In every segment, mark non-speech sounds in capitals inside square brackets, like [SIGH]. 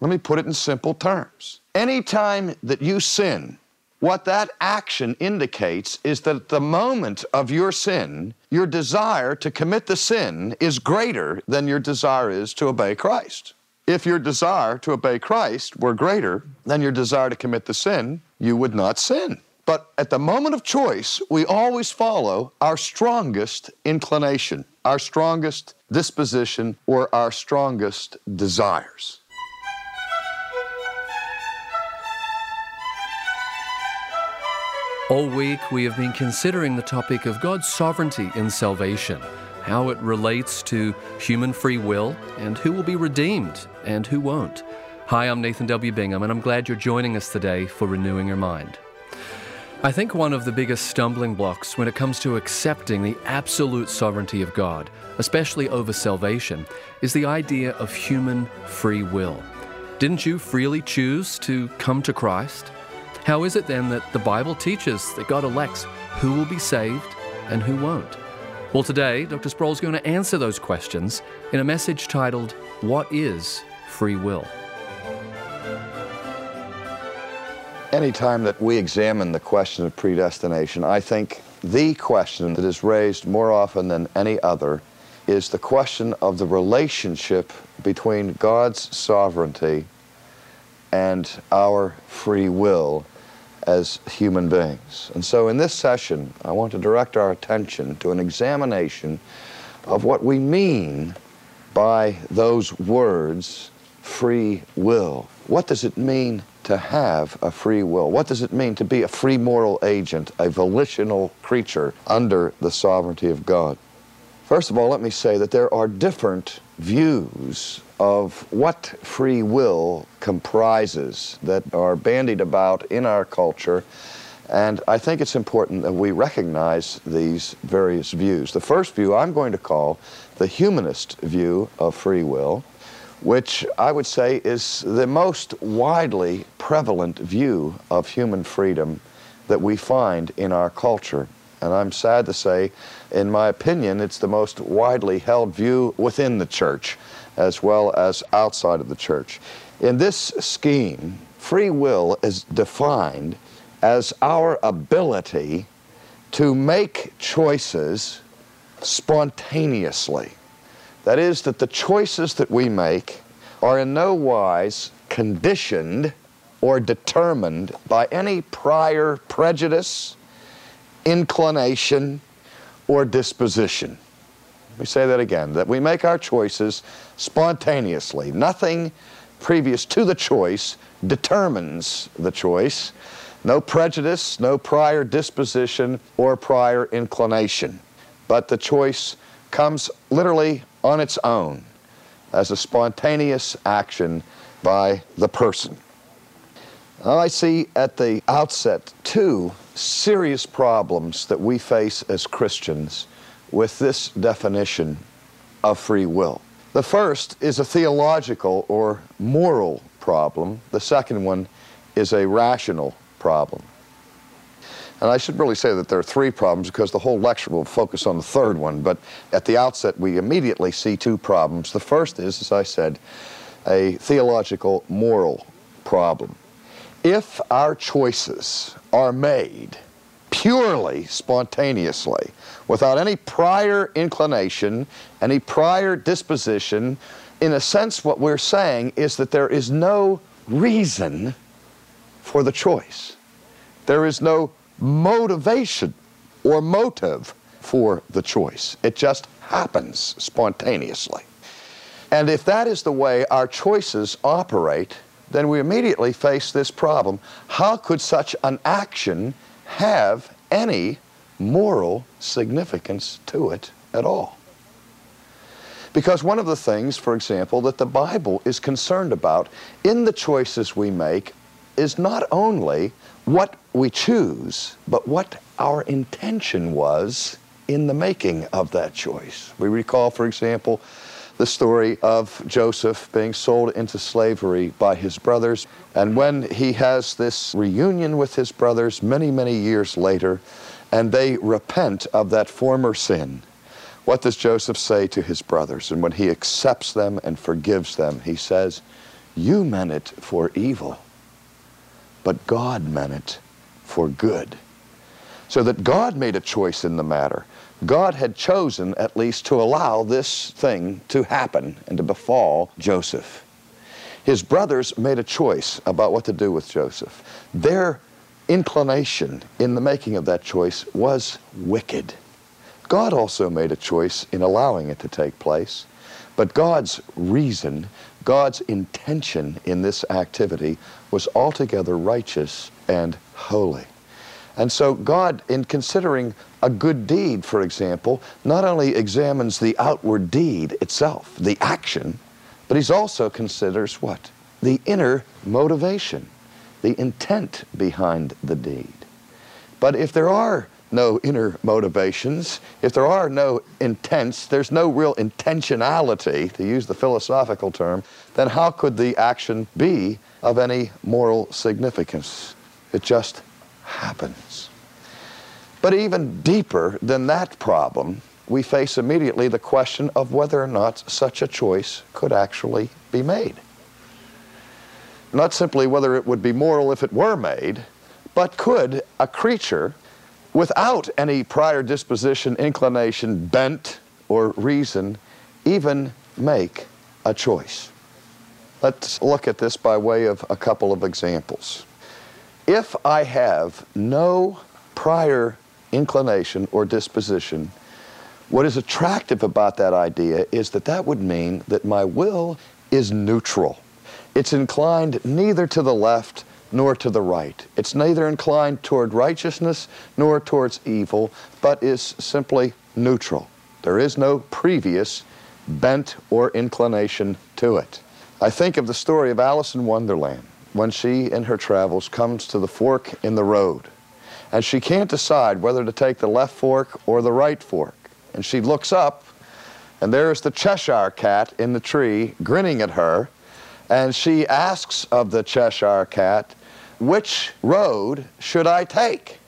Let me put it in simple terms. Anytime that you sin, what that action indicates is that at the moment of your sin, your desire to commit the sin is greater than your desire is to obey Christ. If your desire to obey Christ were greater than your desire to commit the sin, you would not sin. But at the moment of choice, we always follow our strongest inclination, our strongest disposition, or our strongest desires. All week, we have been considering the topic of God's sovereignty in salvation, how it relates to human free will, and who will be redeemed and who won't. Hi, I'm Nathan W. Bingham, and I'm glad you're joining us today for Renewing Your Mind. I think one of the biggest stumbling blocks when it comes to accepting the absolute sovereignty of God, especially over salvation, is the idea of human free will. Didn't you freely choose to come to Christ? How is it then that the Bible teaches that God elects who will be saved and who won't? Well, today, Dr. Sproul is going to answer those questions in a message titled, What is Free Will? Anytime that we examine the question of predestination, I think the question that is raised more often than any other is the question of the relationship between God's sovereignty and our free will as human beings. And so in this session, I want to direct our attention to an examination of what we mean by those words, free will. What does it mean to have a free will? What does it mean to be a free moral agent, a volitional creature under the sovereignty of God? First of all, let me say that there are different views of what free will comprises that are bandied about in our culture. And I think it's important that we recognize these various views. The first view I'm going to call the humanist view of free will, which I would say is the most widely prevalent view of human freedom that we find in our culture. And I'm sad to say, in my opinion, it's the most widely held view within the church as well as outside of the church. In this scheme, free will is defined as our ability to make choices spontaneously. That is, that the choices that we make are in no wise conditioned or determined by any prior prejudice, inclination, or disposition. Let me say that again that we make our choices spontaneously. Nothing previous to the choice determines the choice. No prejudice, no prior disposition or prior inclination. But the choice comes literally on its own as a spontaneous action by the person. Now, I see at the outset two serious problems that we face as Christians with this definition of free will. The first is a theological or moral problem. The second one is a rational problem. And I should really say that there are three problems because the whole lecture will focus on the third one. But at the outset, we immediately see two problems. The first is, as I said, a theological moral problem. If our choices are made purely spontaneously, without any prior inclination, any prior disposition. In a sense, what we're saying is that there is no reason for the choice. There is no motivation or motive for the choice. It just happens spontaneously. And if that is the way our choices operate, then we immediately face this problem. How could such an action have any moral significance to it at all. Because one of the things, for example, that the Bible is concerned about in the choices we make is not only what we choose, but what our intention was in the making of that choice. We recall, for example, the story of Joseph being sold into slavery by his brothers. And when he has this reunion with his brothers many, many years later, and they repent of that former sin, what does Joseph say to his brothers? And when he accepts them and forgives them, he says, You meant it for evil, but God meant it for good. So that God made a choice in the matter. God had chosen at least to allow this thing to happen and to befall Joseph. His brothers made a choice about what to do with Joseph. Their inclination in the making of that choice was wicked. God also made a choice in allowing it to take place, but God's reason, God's intention in this activity was altogether righteous and holy. And so God, in considering a good deed, for example, not only examines the outward deed itself, the action, but he also considers what? The inner motivation, the intent behind the deed. But if there are no inner motivations, if there are no intents, there's no real intentionality, to use the philosophical term, then how could the action be of any moral significance? It just happens. But even deeper than that problem, we face immediately the question of whether or not such a choice could actually be made. Not simply whether it would be moral if it were made, but could a creature without any prior disposition, inclination, bent, or reason even make a choice? Let's look at this by way of a couple of examples. If I have no prior inclination or disposition, what is attractive about that idea is that that would mean that my will is neutral. It's inclined neither to the left nor to the right. It's neither inclined toward righteousness nor towards evil, but is simply neutral. There is no previous bent or inclination to it. I think of the story of Alice in Wonderland when she, in her travels, comes to the fork in the road. And she can't decide whether to take the left fork or the right fork. And she looks up, and there's the Cheshire cat in the tree grinning at her. And she asks of the Cheshire cat, Which road should I take?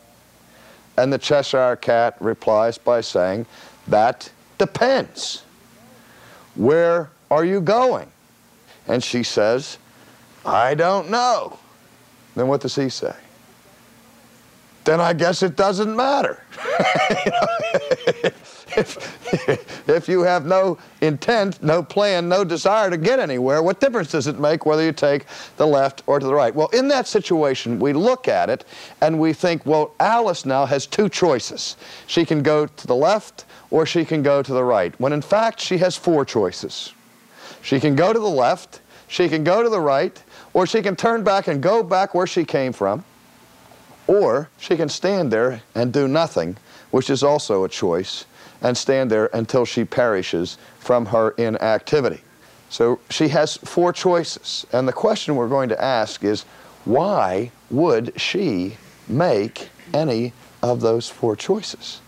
And the Cheshire cat replies by saying, That depends. Where are you going? And she says, I don't know. Then what does he say? Then I guess it doesn't matter. [LAUGHS] if, if you have no intent, no plan, no desire to get anywhere, what difference does it make whether you take the left or to the right? Well, in that situation, we look at it and we think, well, Alice now has two choices. She can go to the left or she can go to the right, when in fact she has four choices. She can go to the left, she can go to the right, or she can turn back and go back where she came from, or she can stand there and do nothing, which is also a choice, and stand there until she perishes from her inactivity. So she has four choices. And the question we're going to ask is why would she make any of those four choices?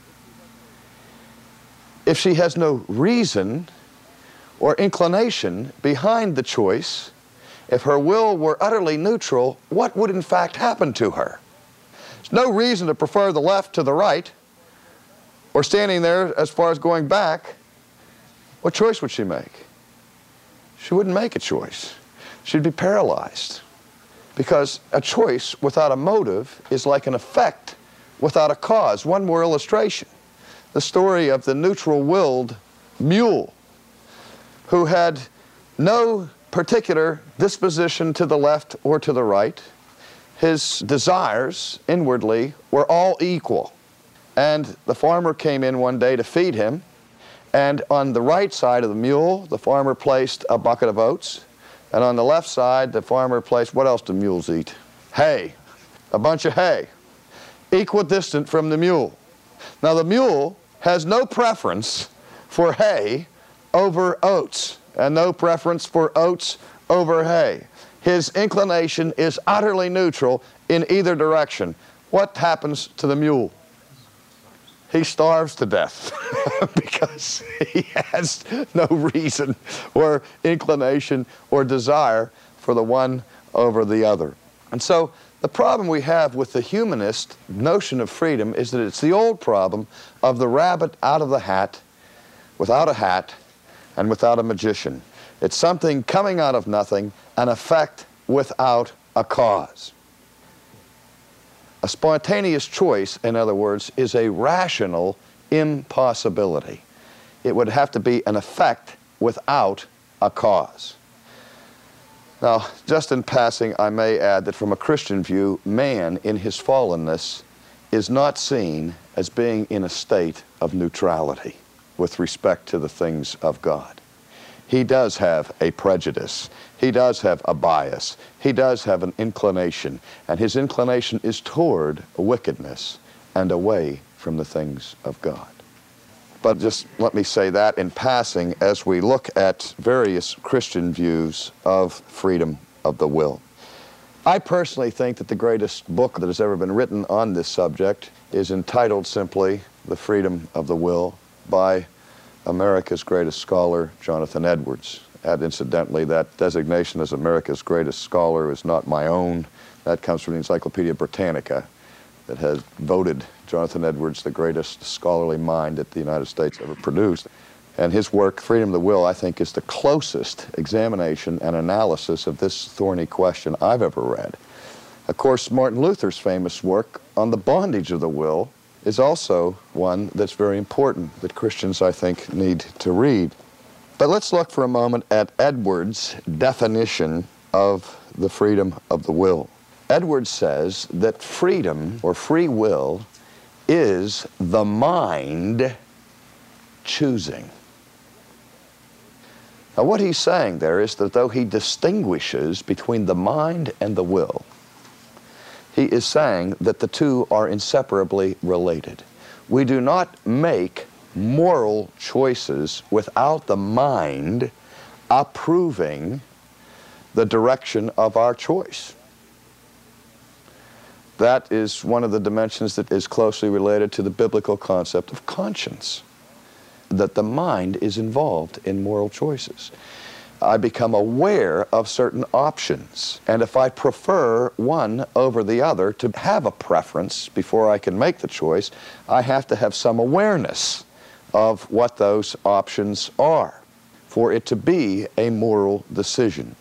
If she has no reason or inclination behind the choice, if her will were utterly neutral, what would in fact happen to her? There's no reason to prefer the left to the right, or standing there as far as going back. What choice would she make? She wouldn't make a choice. She'd be paralyzed. Because a choice without a motive is like an effect without a cause. One more illustration the story of the neutral willed mule who had no particular disposition to the left or to the right. His desires inwardly were all equal. And the farmer came in one day to feed him, and on the right side of the mule, the farmer placed a bucket of oats, and on the left side, the farmer placed, what else do mules eat? Hay, a bunch of hay, equidistant from the mule. Now the mule has no preference for hay over oats and no preference for oats over hay. His inclination is utterly neutral in either direction. What happens to the mule? He starves to death [LAUGHS] because he has no reason or inclination or desire for the one over the other. And so the problem we have with the humanist notion of freedom is that it's the old problem of the rabbit out of the hat without a hat and without a magician. It's something coming out of nothing, an effect without a cause. A spontaneous choice, in other words, is a rational impossibility. It would have to be an effect without a cause. Now, just in passing, I may add that from a Christian view, man in his fallenness is not seen as being in a state of neutrality with respect to the things of God. He does have a prejudice. He does have a bias. He does have an inclination, and his inclination is toward wickedness and away from the things of God. But just let me say that in passing as we look at various Christian views of freedom of the will. I personally think that the greatest book that has ever been written on this subject is entitled simply The Freedom of the Will by America's greatest scholar, Jonathan Edwards. And incidentally, that designation as America's greatest scholar is not my own. That comes from the Encyclopedia Britannica that has voted Jonathan Edwards the greatest scholarly mind that the United States ever produced. And his work, Freedom of the Will, I think is the closest examination and analysis of this thorny question I've ever read. Of course, Martin Luther's famous work on the bondage of the will is also one that's very important that Christians, I think, need to read. But let's look for a moment at Edwards' definition of the freedom of the will. Edwards says that freedom or free will is the mind choosing. Now, what he's saying there is that though he distinguishes between the mind and the will, he is saying that the two are inseparably related. We do not make moral choices without the mind approving the direction of our choice. That is one of the dimensions that is closely related to the biblical concept of conscience, that the mind is involved in moral choices. I become aware of certain options. And if I prefer one over the other, to have a preference before I can make the choice, I have to have some awareness of what those options are for it to be a moral decision.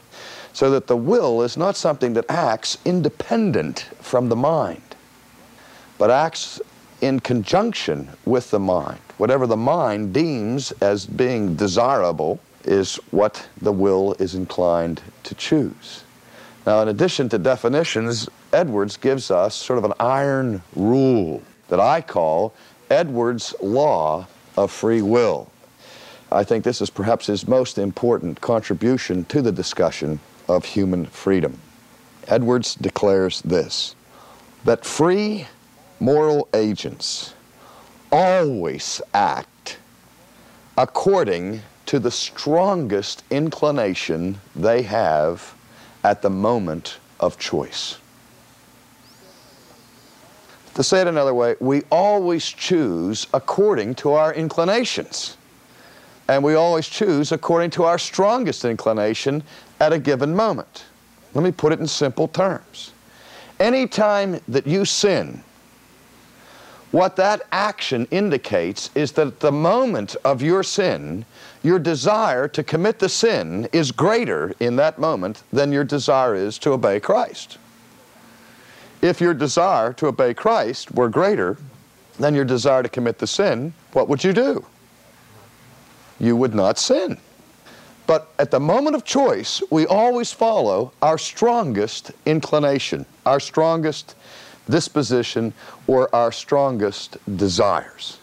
So that the will is not something that acts independent from the mind, but acts in conjunction with the mind. Whatever the mind deems as being desirable is what the will is inclined to choose. Now, in addition to definitions, Edwards gives us sort of an iron rule that I call Edwards' law of free will. I think this is perhaps his most important contribution to the discussion of human freedom. Edwards declares this that free moral agents always act according to the strongest inclination they have at the moment of choice. To say it another way, we always choose according to our inclinations. And we always choose according to our strongest inclination at a given moment. Let me put it in simple terms. Anytime that you sin, what that action indicates is that at the moment of your sin, your desire to commit the sin is greater in that moment than your desire is to obey Christ. If your desire to obey Christ were greater than your desire to commit the sin, what would you do? You would not sin. But at the moment of choice, we always follow our strongest inclination, our strongest disposition, or our strongest desires.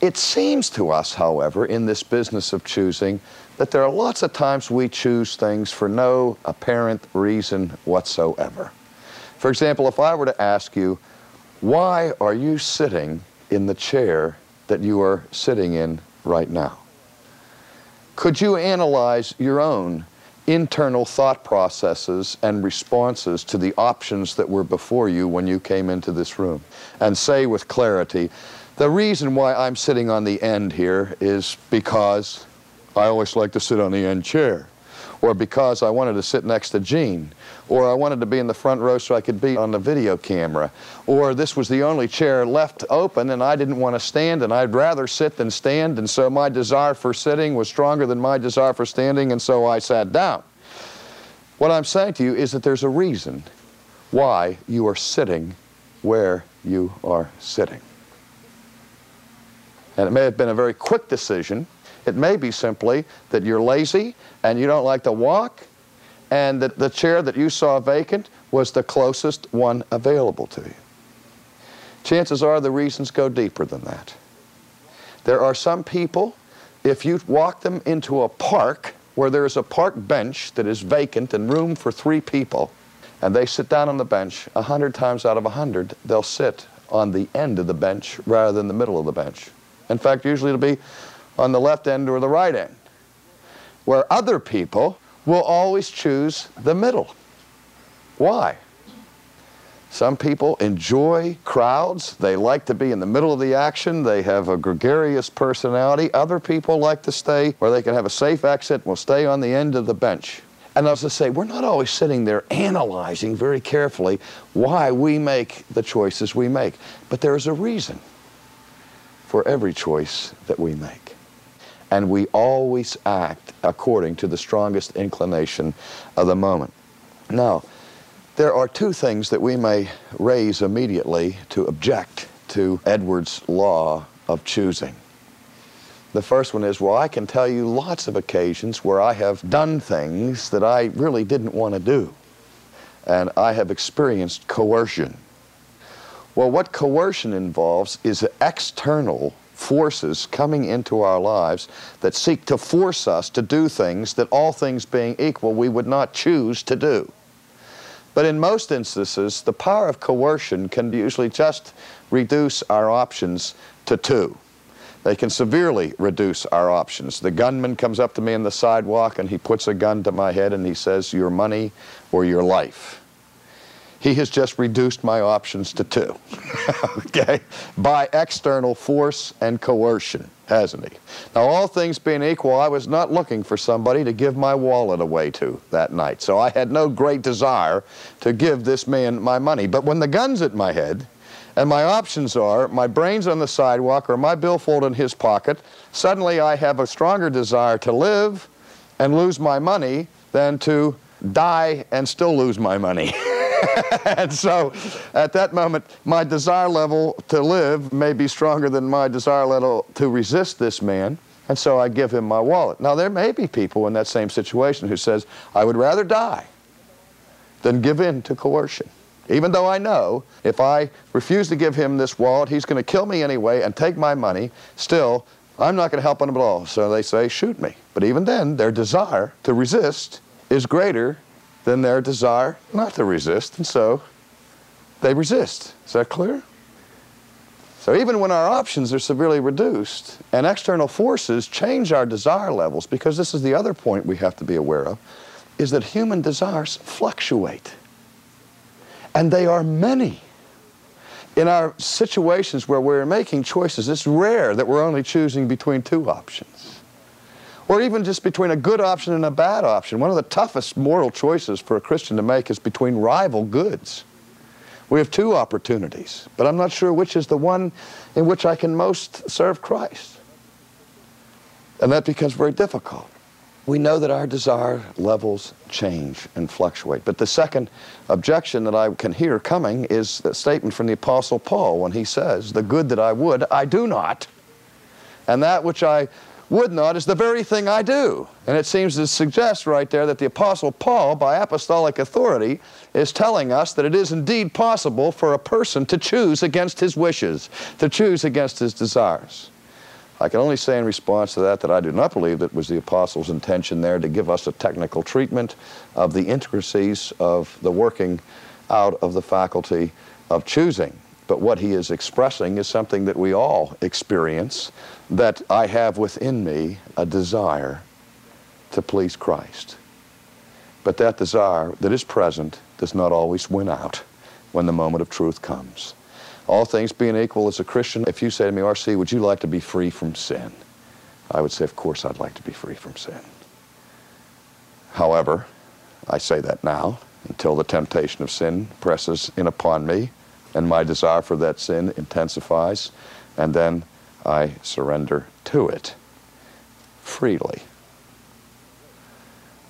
It seems to us, however, in this business of choosing, that there are lots of times we choose things for no apparent reason whatsoever. For example, if I were to ask you, why are you sitting in the chair that you are sitting in right now? Could you analyze your own internal thought processes and responses to the options that were before you when you came into this room and say with clarity, the reason why I'm sitting on the end here is because I always like to sit on the end chair. or because I wanted to sit next to Gene, or I wanted to be in the front row so I could be on the video camera, or this was the only chair left open and I didn't want to stand and I'd rather sit than stand, and so my desire for sitting was stronger than my desire for standing, and so I sat down. What I'm saying to you is that there's a reason why you are sitting where you are sitting. And it may have been a very quick decision. It may be simply that you're lazy and you don't like to walk, and that the chair that you saw vacant was the closest one available to you. Chances are the reasons go deeper than that. There are some people, if you walk them into a park where there is a park bench that is vacant and room for three people, and they sit down on the bench, a hundred times out of a hundred, they'll sit on the end of the bench rather than the middle of the bench. In fact, usually it'll be on the left end or the right end, where other people will always choose the middle. Why? Some people enjoy crowds. They like to be in the middle of the action. They have a gregarious personality. Other people like to stay where they can have a safe exit and will stay on the end of the bench. And as I say, we're not always sitting there analyzing very carefully why we make the choices we make. But there's a reason for every choice that we make. And we always act according to the strongest inclination of the moment. Now, there are two things that we may raise immediately to object to Edwards' law of choosing. The first one is, well, I can tell you lots of occasions where I have done things that I really didn't want to do. And I have experienced coercion. Well, what coercion involves is external forces coming into our lives that seek to force us to do things that, all things being equal, we would not choose to do. But in most instances, the power of coercion can usually just reduce our options to two. They can severely reduce our options. The gunman comes up to me on the sidewalk and he puts a gun to my head and he says, Your money or your life he has just reduced my options to two, [LAUGHS] okay, by external force and coercion, hasn't he? Now, all things being equal, I was not looking for somebody to give my wallet away to that night, so I had no great desire to give this man my money. But when the gun's at my head, and my options are my brain's on the sidewalk or my billfold in his pocket, suddenly I have a stronger desire to live and lose my money than to die and still lose my money. [LAUGHS] [LAUGHS] and so at that moment, my desire level to live may be stronger than my desire level to resist this man. And so I give him my wallet. Now, there may be people in that same situation who says, I would rather die than give in to coercion. Even though I know if I refuse to give him this wallet, he's going to kill me anyway and take my money, still, I'm not going to help him at all. So they say, shoot me. But even then, their desire to resist is greater than their desire not to resist, and so they resist. Is that clear? So even when our options are severely reduced and external forces change our desire levels, because this is the other point we have to be aware of, is that human desires fluctuate. And they are many. In our situations where we're making choices, it's rare that we're only choosing between two options or even just between a good option and a bad option. One of the toughest moral choices for a Christian to make is between rival goods. We have two opportunities, but I'm not sure which is the one in which I can most serve Christ. And that becomes very difficult. We know that our desire levels change and fluctuate. But the second objection that I can hear coming is a statement from the Apostle Paul when he says, The good that I would, I do not. And that which I would not is the very thing I do. And it seems to suggest right there that the Apostle Paul, by apostolic authority, is telling us that it is indeed possible for a person to choose against his wishes, to choose against his desires. I can only say in response to that that I do not believe that it was the apostle's intention there to give us a technical treatment of the intricacies of the working out of the faculty of choosing. But what he is expressing is something that we all experience that I have within me a desire to please Christ. But that desire that is present does not always win out when the moment of truth comes. All things being equal as a Christian, if you say to me, R.C., would you like to be free from sin? I would say, of course I'd like to be free from sin. However, I say that now until the temptation of sin presses in upon me and my desire for that sin intensifies, and then I surrender to it freely.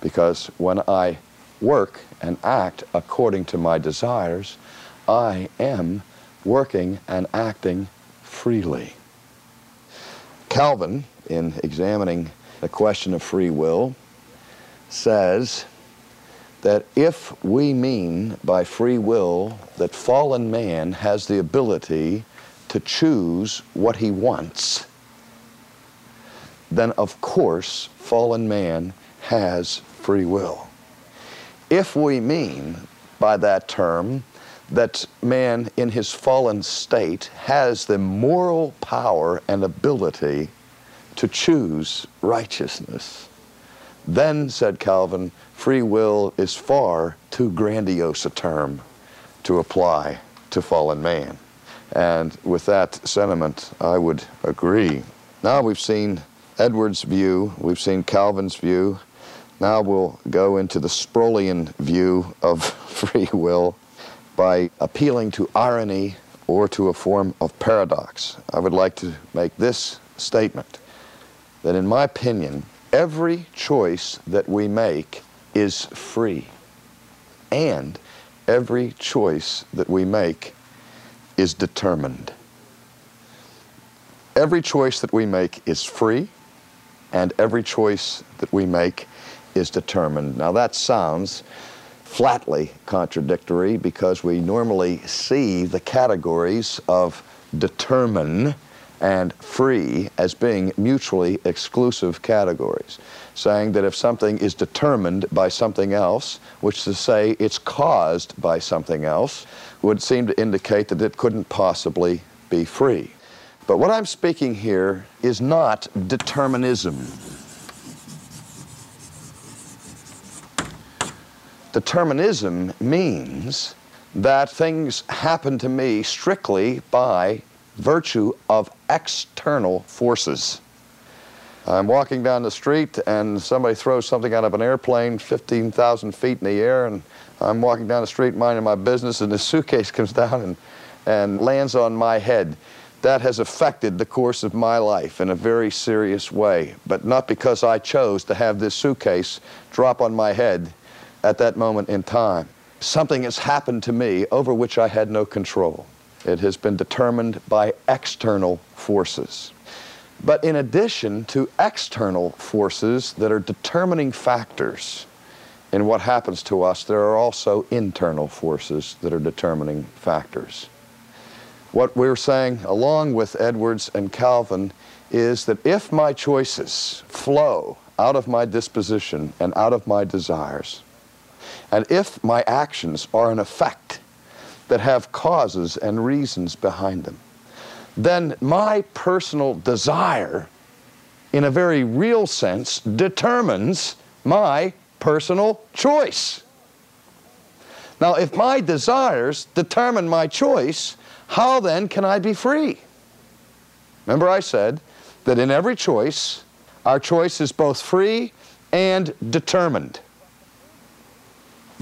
Because when I work and act according to my desires, I am working and acting freely. Calvin, in examining the question of free will, says that if we mean by free will that fallen man has the ability to choose what he wants, then of course fallen man has free will. If we mean by that term that man in his fallen state has the moral power and ability to choose righteousness, then, said Calvin, free will is far too grandiose a term to apply to fallen man. And with that sentiment, I would agree. Now we've seen Edwards' view, we've seen Calvin's view. Now we'll go into the Sproulian view of [LAUGHS] free will by appealing to irony or to a form of paradox. I would like to make this statement that, in my opinion, every choice that we make is free, and every choice that we make is determined. Every choice that we make is free, and every choice that we make is determined. Now, that sounds flatly contradictory because we normally see the categories of determine and free as being mutually exclusive categories, saying that if something is determined by something else, which to say it's caused by something else, would seem to indicate that it couldn't possibly be free. But what I'm speaking here is not determinism. Determinism means that things happen to me strictly by virtue of external forces. I'm walking down the street and somebody throws something out of an airplane 15,000 feet in the air and I'm walking down the street minding my business and the suitcase comes [LAUGHS] down and, and lands on my head. That has affected the course of my life in a very serious way, but not because I chose to have this suitcase drop on my head at that moment in time. Something has happened to me over which I had no control. It has been determined by external forces. But in addition to external forces that are determining factors in what happens to us, there are also internal forces that are determining factors. What we're saying, along with Edwards and Calvin, is that if my choices flow out of my disposition and out of my desires, and if my actions are an effect that have causes and reasons behind them, then my personal desire, in a very real sense, determines my personal choice. Now, if my desires determine my choice, how then can I be free? Remember, I said that in every choice, our choice is both free and determined.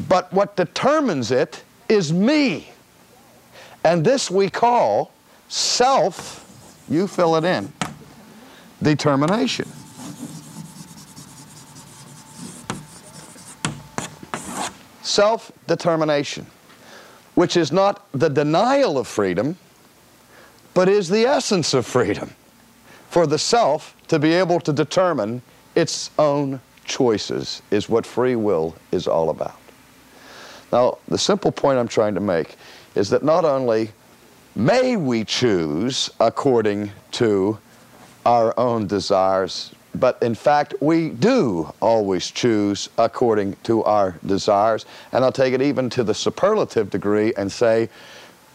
But what determines it is me. And this we call self, you fill it in, determination. Self determination, which is not the denial of freedom, but is the essence of freedom. For the self to be able to determine its own choices is what free will is all about. Now, the simple point I'm trying to make is that not only may we choose according to our own desires, but in fact, we do always choose according to our desires. And I'll take it even to the superlative degree and say,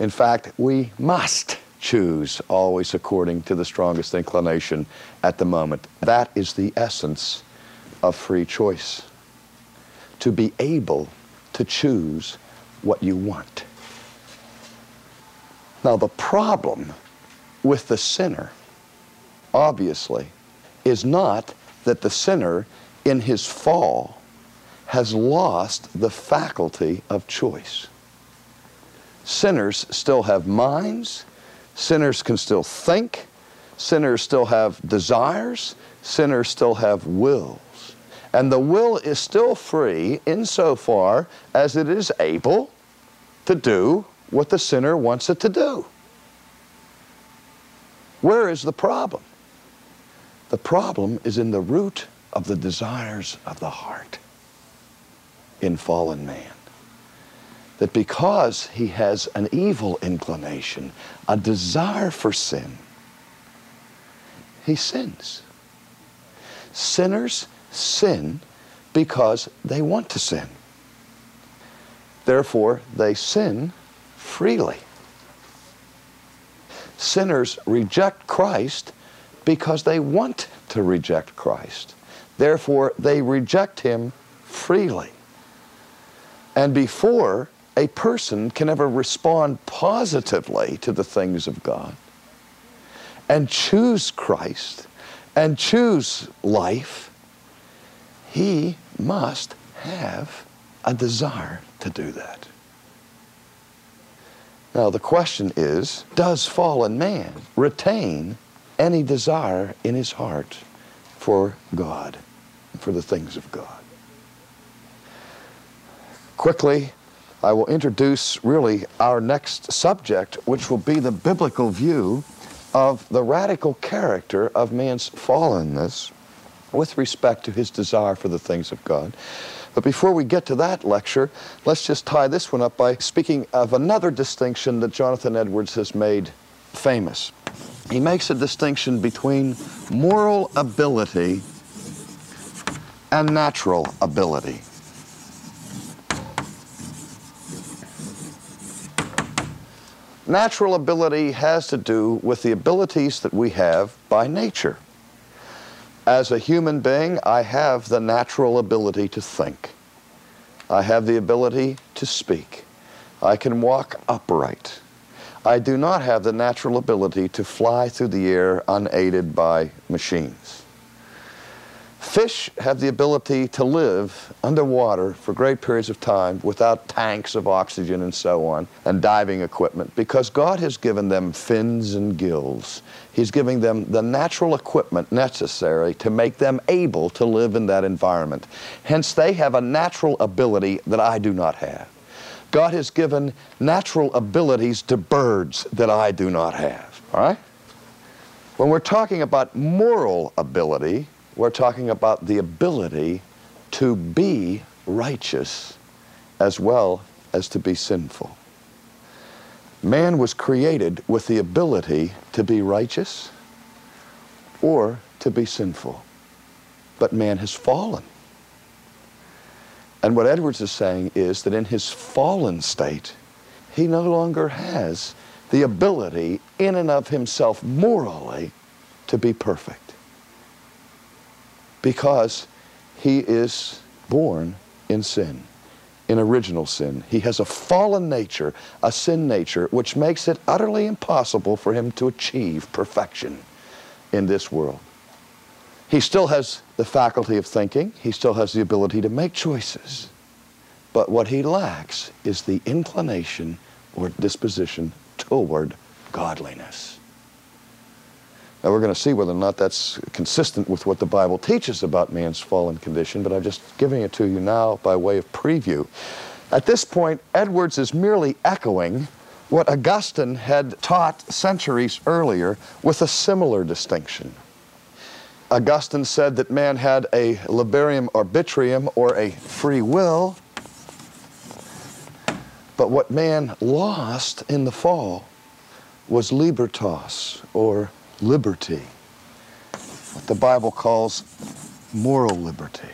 in fact, we must choose always according to the strongest inclination at the moment. That is the essence of free choice. To be able to choose what you want. Now, the problem with the sinner, obviously, is not that the sinner in his fall has lost the faculty of choice. Sinners still have minds, sinners can still think, sinners still have desires, sinners still have wills. And the will is still free insofar as it is able to do what the sinner wants it to do. Where is the problem? The problem is in the root of the desires of the heart in fallen man. That because he has an evil inclination, a desire for sin, he sins. Sinners sin because they want to sin. Therefore, they sin freely. Sinners reject Christ because they want to reject Christ. Therefore, they reject him freely. And before a person can ever respond positively to the things of God and choose Christ and choose life, he must have a desire to do that. Now, the question is Does fallen man retain any desire in his heart for God, for the things of God? Quickly, I will introduce really our next subject, which will be the biblical view of the radical character of man's fallenness with respect to his desire for the things of God. But before we get to that lecture, let's just tie this one up by speaking of another distinction that Jonathan Edwards has made famous. He makes a distinction between moral ability and natural ability. Natural ability has to do with the abilities that we have by nature. As a human being, I have the natural ability to think. I have the ability to speak. I can walk upright. I do not have the natural ability to fly through the air unaided by machines. Fish have the ability to live underwater for great periods of time without tanks of oxygen and so on and diving equipment because God has given them fins and gills. He's giving them the natural equipment necessary to make them able to live in that environment. Hence, they have a natural ability that I do not have. God has given natural abilities to birds that I do not have. All right? When we're talking about moral ability, we're talking about the ability to be righteous as well as to be sinful. Man was created with the ability to be righteous or to be sinful. But man has fallen. And what Edwards is saying is that in his fallen state, he no longer has the ability in and of himself morally to be perfect because he is born in sin, in original sin. He has a fallen nature, a sin nature, which makes it utterly impossible for him to achieve perfection in this world. He still has the faculty of thinking, he still has the ability to make choices. But what he lacks is the inclination or disposition toward godliness. Now we're going to see whether or not that's consistent with what the Bible teaches about man's fallen condition, but I'm just giving it to you now by way of preview. At this point, Edwards is merely echoing what Augustine had taught centuries earlier with a similar distinction. Augustine said that man had a liberum arbitrium or a free will, but what man lost in the fall was libertas or liberty, what the Bible calls moral liberty.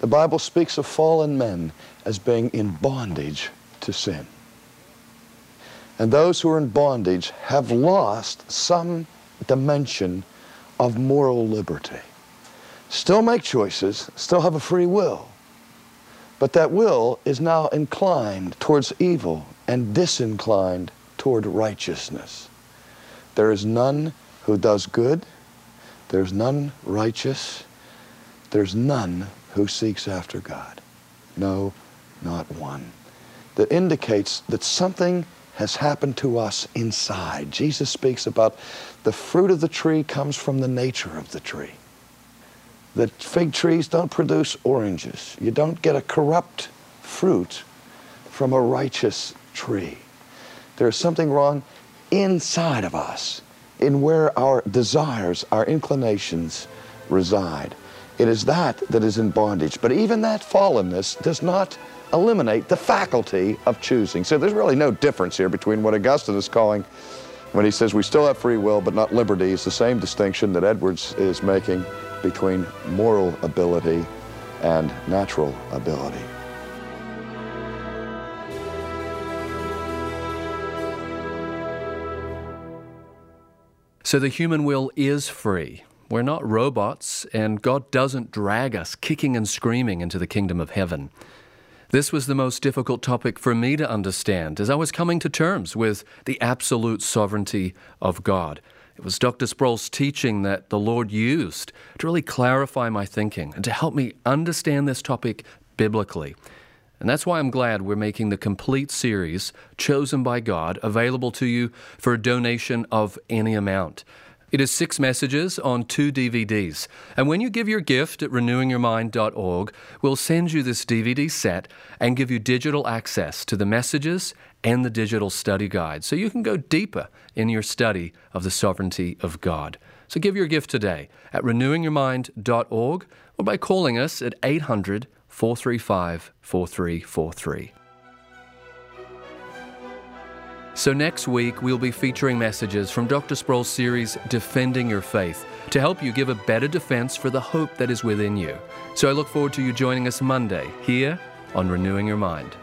The Bible speaks of fallen men as being in bondage to sin. And those who are in bondage have lost some dimension of moral liberty. Still make choices, still have a free will, but that will is now inclined towards evil and disinclined toward righteousness. There is none who does good. There's none righteous. There's none who seeks after God. No, not one. That indicates that something has happened to us inside. Jesus speaks about the fruit of the tree comes from the nature of the tree. That fig trees don't produce oranges. You don't get a corrupt fruit from a righteous tree. There's something wrong inside of us, in where our desires, our inclinations reside. It is that that is in bondage. But even that fallenness does not eliminate the faculty of choosing. So there's really no difference here between what Augustine is calling when he says we still have free will but not liberty. It's the same distinction that Edwards is making between moral ability and natural ability. So the human will is free. We're not robots, and God doesn't drag us kicking and screaming into the kingdom of heaven. This was the most difficult topic for me to understand as I was coming to terms with the absolute sovereignty of God. It was Dr. Sproul's teaching that the Lord used to really clarify my thinking and to help me understand this topic biblically. And that's why I'm glad we're making the complete series, Chosen by God, available to you for a donation of any amount. It is six messages on two DVDs. And when you give your gift at renewingyourmind.org, we'll send you this DVD set and give you digital access to the messages and the digital study guide so you can go deeper in your study of the sovereignty of God. So give your gift today at renewingyourmind.org or by calling us at 800 435 4343. So, next week, we'll be featuring messages from Dr. Sproul's series, Defending Your Faith, to help you give a better defense for the hope that is within you. So, I look forward to you joining us Monday here on Renewing Your Mind.